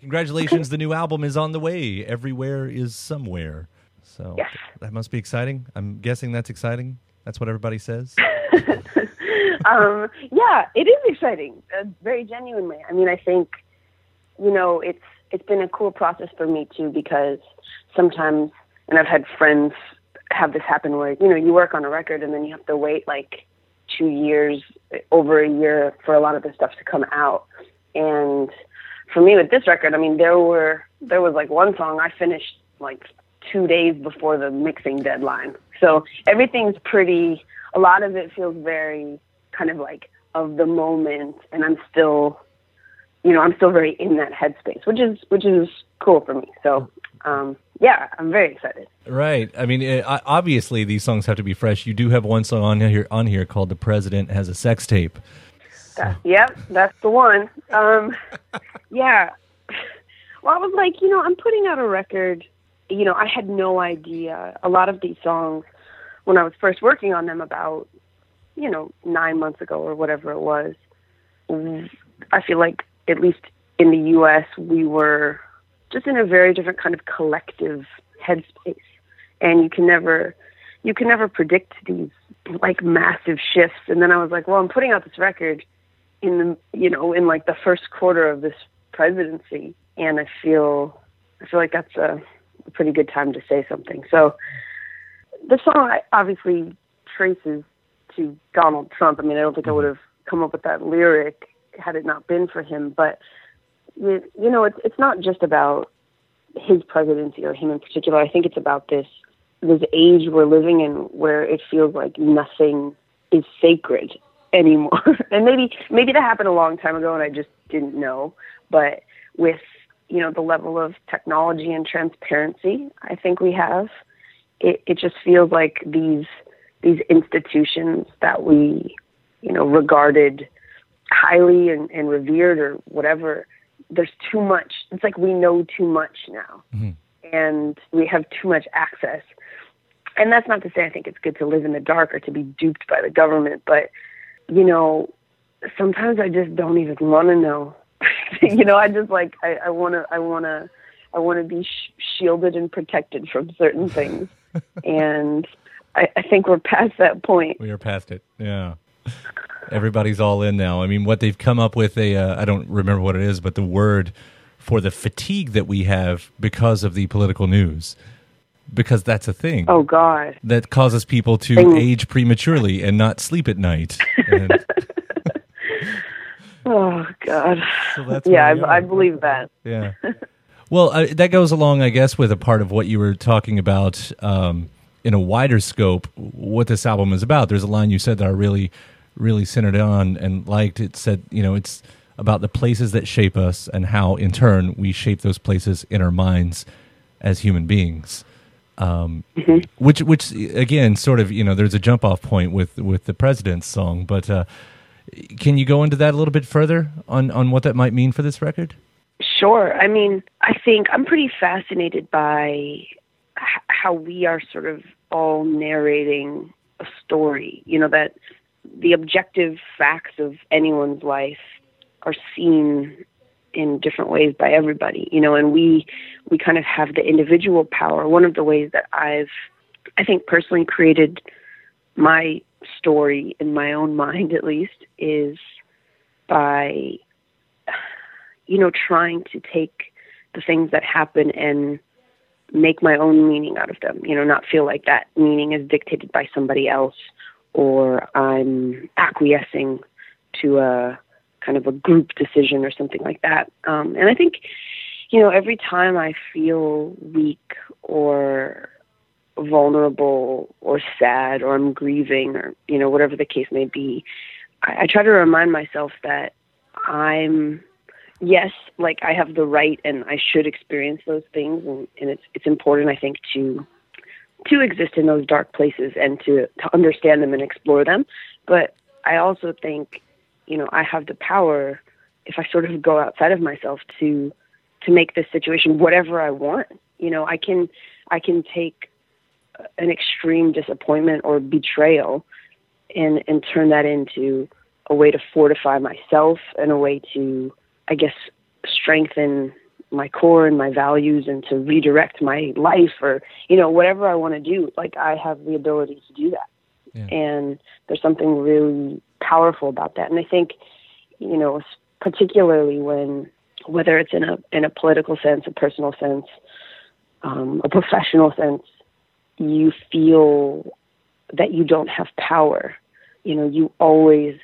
Congratulations, the new album is on the way. Everywhere is somewhere. So Yes. that must be exciting. I'm guessing that's exciting. That's what everybody says. um, yeah, it is exciting, uh, very genuinely. I mean, I think, you know, it's it's been a cool process for me too because sometimes, and I've had friends have this happen where you know you work on a record and then you have to wait like two years, over a year for a lot of the stuff to come out. And for me with this record, I mean, there were there was like one song I finished like two days before the mixing deadline. So everything's pretty. A lot of it feels very kind of like of the moment, and I'm still, you know, I'm still very in that headspace, which is which is cool for me. So, um, yeah, I'm very excited. Right. I mean, it, obviously these songs have to be fresh. You do have one song on here on here called "The President Has a Sex Tape." That, yep, that's the one. Um, yeah. Well, I was like, you know, I'm putting out a record. You know, I had no idea. A lot of these songs, when I was first working on them about, you know, nine months ago or whatever it was, I feel like, at least in the U.S., we were just in a very different kind of collective headspace. And you can never, you can never predict these like massive shifts. And then I was like, well, I'm putting out this record in the you know in like the first quarter of this presidency and i feel i feel like that's a, a pretty good time to say something. So the song obviously traces to donald trump. I mean i don't think i would mm-hmm. have come up with that lyric had it not been for him but you, you know it's it's not just about his presidency or him in particular. I think it's about this this age we're living in where it feels like nothing is sacred anymore. and maybe maybe that happened a long time ago and I just didn't know. But with you know the level of technology and transparency I think we have, it, it just feels like these these institutions that we you know regarded highly and, and revered or whatever. There's too much. It's like we know too much now, mm-hmm. and we have too much access. And that's not to say I think it's good to live in the dark or to be duped by the government, but you know, sometimes I just don't even want to know. you know, I just like I, want to I want to I want to be sh- shielded and protected from certain things, and I, I think we're past that point. We are past it. Yeah. Everybody's all in now. I mean, what they've come up with a uh, I don't remember what it is, but the word for the fatigue that we have because of the political news. Because that's a thing. Oh God. that causes people to age prematurely and not sleep at night. And Oh God. so that's Yeah, I. I believe that. Yeah. Well, uh, that goes along, I guess, with a part of what you were talking about um, in a wider scope. What this album is about. There's a line you said that I really, really centered on and liked. It said, you know, it's about the places that shape us and how, in turn, we shape those places in our minds as human beings. Um, Which, which again, sort of, you know, there's a jump off point with with the president's song. But uh, can you go into that a little bit further on on what that might mean for this record? Sure. I mean, I think I'm pretty fascinated by h- how we are sort of all narrating a story. You know, that the objective facts of anyone's life are seen in different ways by everybody. You know, and we we kind of have the individual power. One of the ways that I've I think personally created my story in my own mind at least is by you know, trying to take the things that happen and make my own meaning out of them. You know, not feel like that meaning is dictated by somebody else or I'm acquiescing to a kind of a group decision or something like that. Um, and I think, you know, every time I feel weak or vulnerable or sad or I'm grieving or, you know, whatever the case may be, I, I try to remind myself that I'm yes, like I have the right and I should experience those things and, and it's it's important I think to to exist in those dark places and to to understand them and explore them. But I also think, you know, I have the power if I sort of go outside of myself to to make this situation whatever I want. You know, I can I can take an extreme disappointment or betrayal and and turn that into a way to fortify myself and a way to I guess strengthen my core and my values and to redirect my life or you know whatever I want to do like I have the ability to do that yeah. and there's something really powerful about that and I think you know particularly when whether it's in a in a political sense a personal sense um, a professional sense you feel that you don't have power you know you always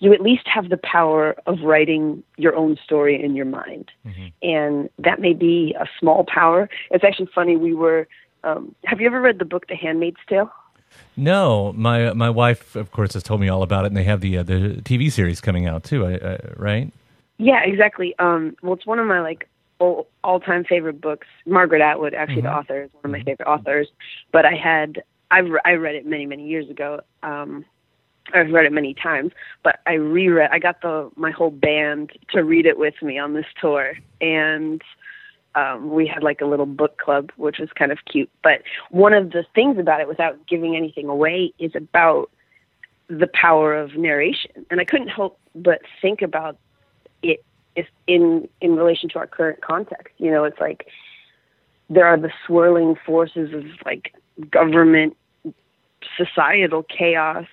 you at least have the power of writing your own story in your mind. Mm-hmm. And that may be a small power. It's actually funny. We were, um, have you ever read the book, The Handmaid's Tale? No, my my wife, of course, has told me all about it, and they have the uh, the TV series coming out too, uh, right? Yeah, exactly. Um, well, it's one of my like all time favorite books. Margaret Atwood, actually, mm-hmm. the author, is one of my mm-hmm. favorite authors. But I had I've I read it many many years ago. Um, I've read it many times, but I reread. I got the my whole band to read it with me on this tour, and um, we had like a little book club, which was kind of cute. But one of the things about it, without giving anything away, is about the power of narration, and I couldn't help but think about it in in relation to our current context. You know, it's like there are the swirling forces of like government, societal chaos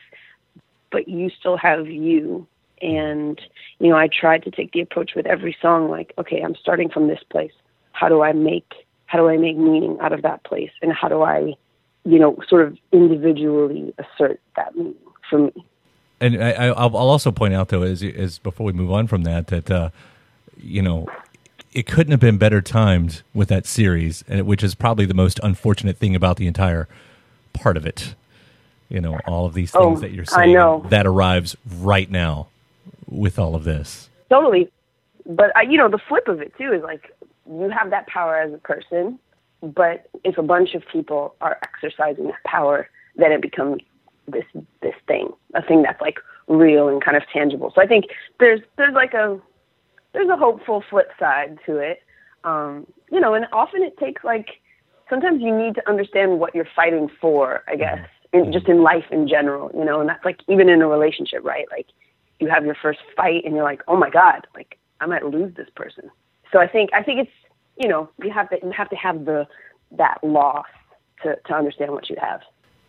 but you still have you. And, you know, I tried to take the approach with every song like, okay, I'm starting from this place. How do I make how do I make meaning out of that place? And how do I, you know, sort of individually assert that meaning for me? And I, will also point out, though, as, as before we move on from that, that, uh, you know, it couldn't have been better timed with that series, and which is probably the most unfortunate thing about the entire part of it you know all of these things oh, that you're saying that arrives right now with all of this totally but I, you know the flip of it too is like you have that power as a person but if a bunch of people are exercising that power then it becomes this this thing a thing that's like real and kind of tangible so i think there's there's like a there's a hopeful flip side to it um you know and often it takes like sometimes you need to understand what you're fighting for i guess in, just in life in general, you know, and that's like even in a relationship, right? Like you have your first fight and you're like, oh my God, like I might lose this person. So I think, I think it's, you know, you have to, you have to have the, that loss to, to understand what you have.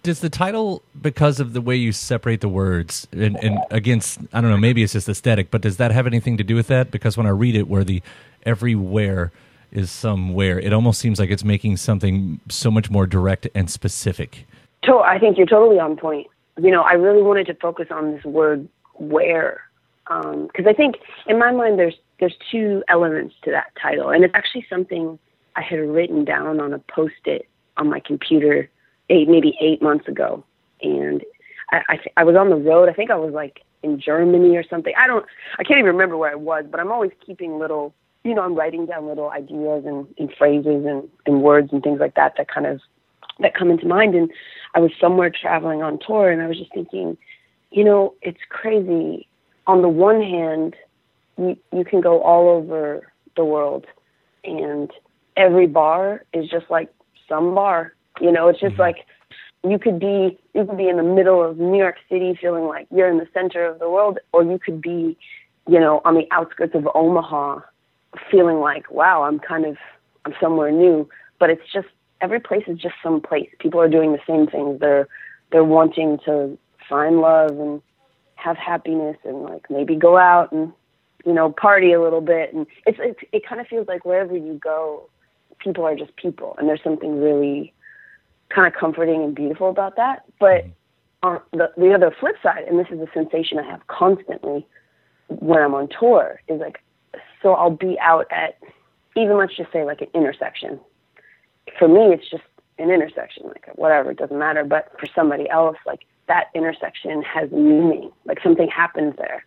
Does the title, because of the way you separate the words, and, and against, I don't know, maybe it's just aesthetic, but does that have anything to do with that? Because when I read it, where the everywhere is somewhere, it almost seems like it's making something so much more direct and specific. To- I think you're totally on point. You know, I really wanted to focus on this word where, because um, I think in my mind there's there's two elements to that title, and it's actually something I had written down on a post-it on my computer eight maybe eight months ago, and I I, I was on the road. I think I was like in Germany or something. I don't I can't even remember where I was, but I'm always keeping little you know, I'm writing down little ideas and, and phrases and, and words and things like that that kind of that come into mind. And I was somewhere traveling on tour, and I was just thinking, you know, it's crazy. On the one hand, you you can go all over the world, and every bar is just like some bar. You know, it's just mm-hmm. like you could be you could be in the middle of New York City feeling like you're in the center of the world, or you could be, you know, on the outskirts of Omaha, feeling like, wow, I'm kind of I'm somewhere new. But it's just every place is just some place. People are doing the same things. They're they're wanting to find love and have happiness and like maybe go out and you know party a little bit. And it's, it's it kind of feels like wherever you go people are just people. And there's something really kind of comforting and beautiful about that. But on the the other flip side and this is a sensation I have constantly when I'm on tour is like so I'll be out at even let's just say like an intersection. For me, it's just an intersection, like whatever, it doesn't matter. But for somebody else, like that intersection has meaning, like something happens there.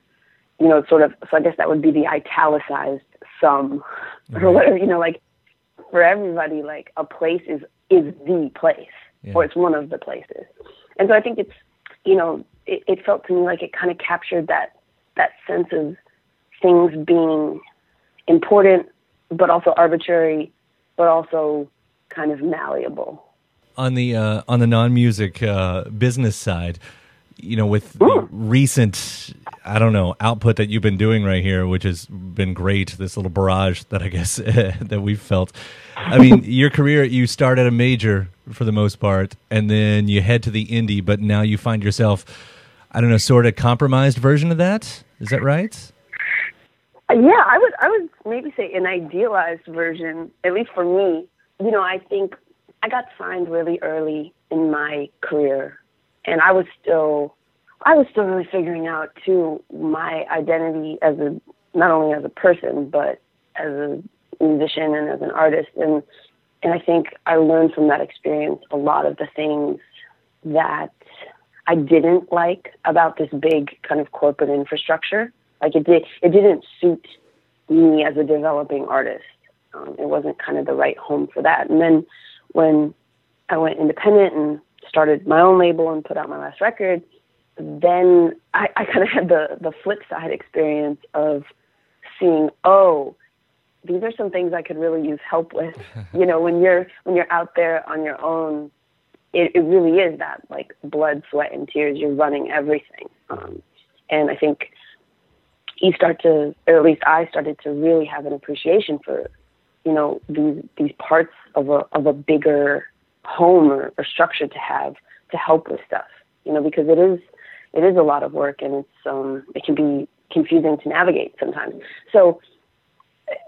You know, it's sort of, so I guess that would be the italicized some or whatever, you know, like for everybody, like a place is, is the place yeah. or it's one of the places. And so I think it's, you know, it, it felt to me like it kind of captured that, that sense of things being important, but also arbitrary, but also kind of malleable. On the uh, on the non music uh, business side, you know, with the recent, I don't know, output that you've been doing right here, which has been great. This little barrage that I guess that we've felt. I mean, your career, you start at a major for the most part, and then you head to the indie, but now you find yourself, I don't know, sort of compromised version of that. Is that right? Yeah, I would I would maybe say an idealized version, at least for me. You know, I think I got signed really early in my career and I was still I was still really figuring out too my identity as a not only as a person but as a musician and as an artist and and I think I learned from that experience a lot of the things that I didn't like about this big kind of corporate infrastructure. Like it did it didn't suit me as a developing artist. Um, it wasn't kind of the right home for that. And then when I went independent and started my own label and put out my last record, then I, I kind of had the the flip side experience of seeing, oh, these are some things I could really use help with. you know, when you're when you're out there on your own, it, it really is that like blood, sweat, and tears. You're running everything, um, and I think you start to, or at least I started to really have an appreciation for, you know, these these parts of a of a bigger home or, or structure to have to help with stuff. You know, because it is it is a lot of work and it's um it can be confusing to navigate sometimes. So,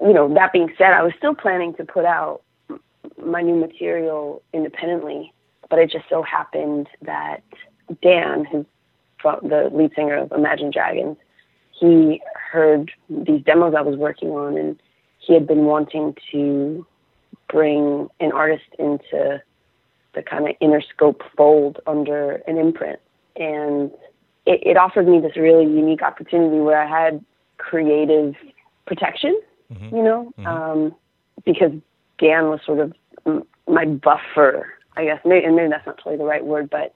you know, that being said, I was still planning to put out my new material independently, but it just so happened that Dan, who's the lead singer of Imagine Dragons, he heard these demos I was working on, and he had been wanting to bring an artist into the kind of Interscope fold under an imprint. And it, it offered me this really unique opportunity where I had creative protection, mm-hmm. you know, mm-hmm. um, because Dan was sort of my buffer, I guess. Maybe, and maybe that's not totally the right word, but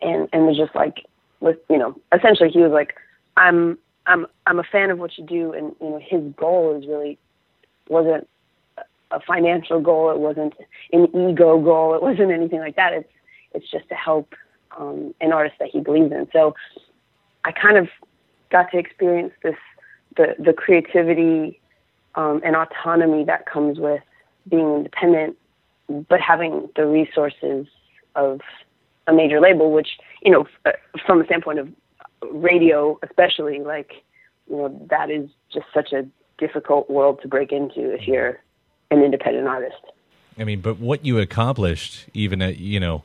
and and was just like, with you know, essentially he was like, I'm I'm I'm a fan of what you do, and you know, his goal is really wasn't a financial goal. It wasn't an ego goal. It wasn't anything like that. It's it's just to help um, an artist that he believes in. So I kind of got to experience this the the creativity um, and autonomy that comes with being independent, but having the resources of a major label, which you know, uh, from a standpoint of radio, especially, like you know, that is just such a difficult world to break into if you're an independent artist. I mean, but what you accomplished, even at you know,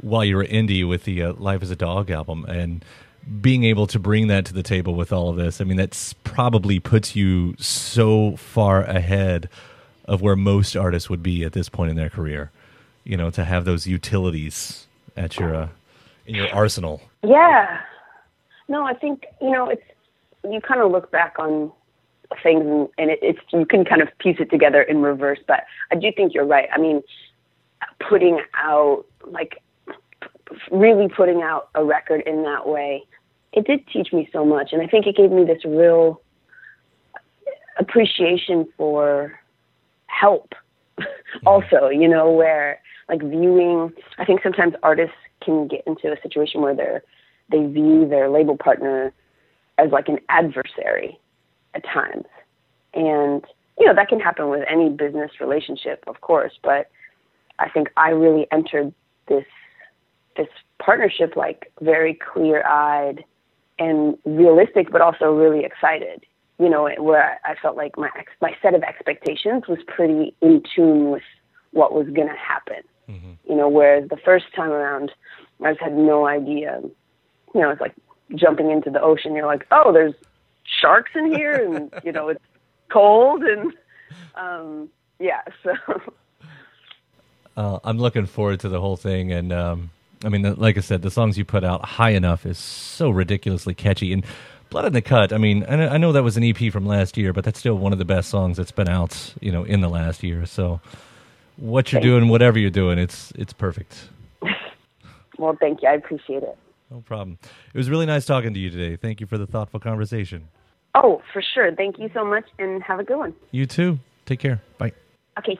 while you were indie with the uh, Life as a Dog album, and being able to bring that to the table with all of this, I mean, that's probably puts you so far ahead of where most artists would be at this point in their career. You know, to have those utilities at your uh, in your arsenal. Yeah. No, I think you know it's you kind of look back on things and, and it, it's you can kind of piece it together in reverse but i do think you're right. I mean putting out like really putting out a record in that way it did teach me so much. And i think it gave me this real appreciation for help also you know where like viewing i think sometimes artists can get into a situation where they're they view their label partner as like an adversary at times. And, you know, that can happen with any business relationship, of course, but I think I really entered this this partnership like very clear eyed and realistic but also really excited. You know, where I felt like my ex- my set of expectations was pretty in tune with what was going to happen. Mm-hmm. You know, whereas the first time around, I just had no idea. You know, it's like jumping into the ocean. You're like, oh, there's sharks in here, and you know it's cold, and um, yeah. So uh, I'm looking forward to the whole thing, and um, I mean, like I said, the songs you put out, "High Enough," is so ridiculously catchy, and "Blood in the Cut." I mean, I know that was an EP from last year, but that's still one of the best songs that's been out, you know, in the last year. So, what you're doing, whatever you're doing, it's it's perfect. well, thank you. I appreciate it. No problem. It was really nice talking to you today. Thank you for the thoughtful conversation. Oh, for sure. Thank you so much and have a good one. You too. Take care. Bye. Okay.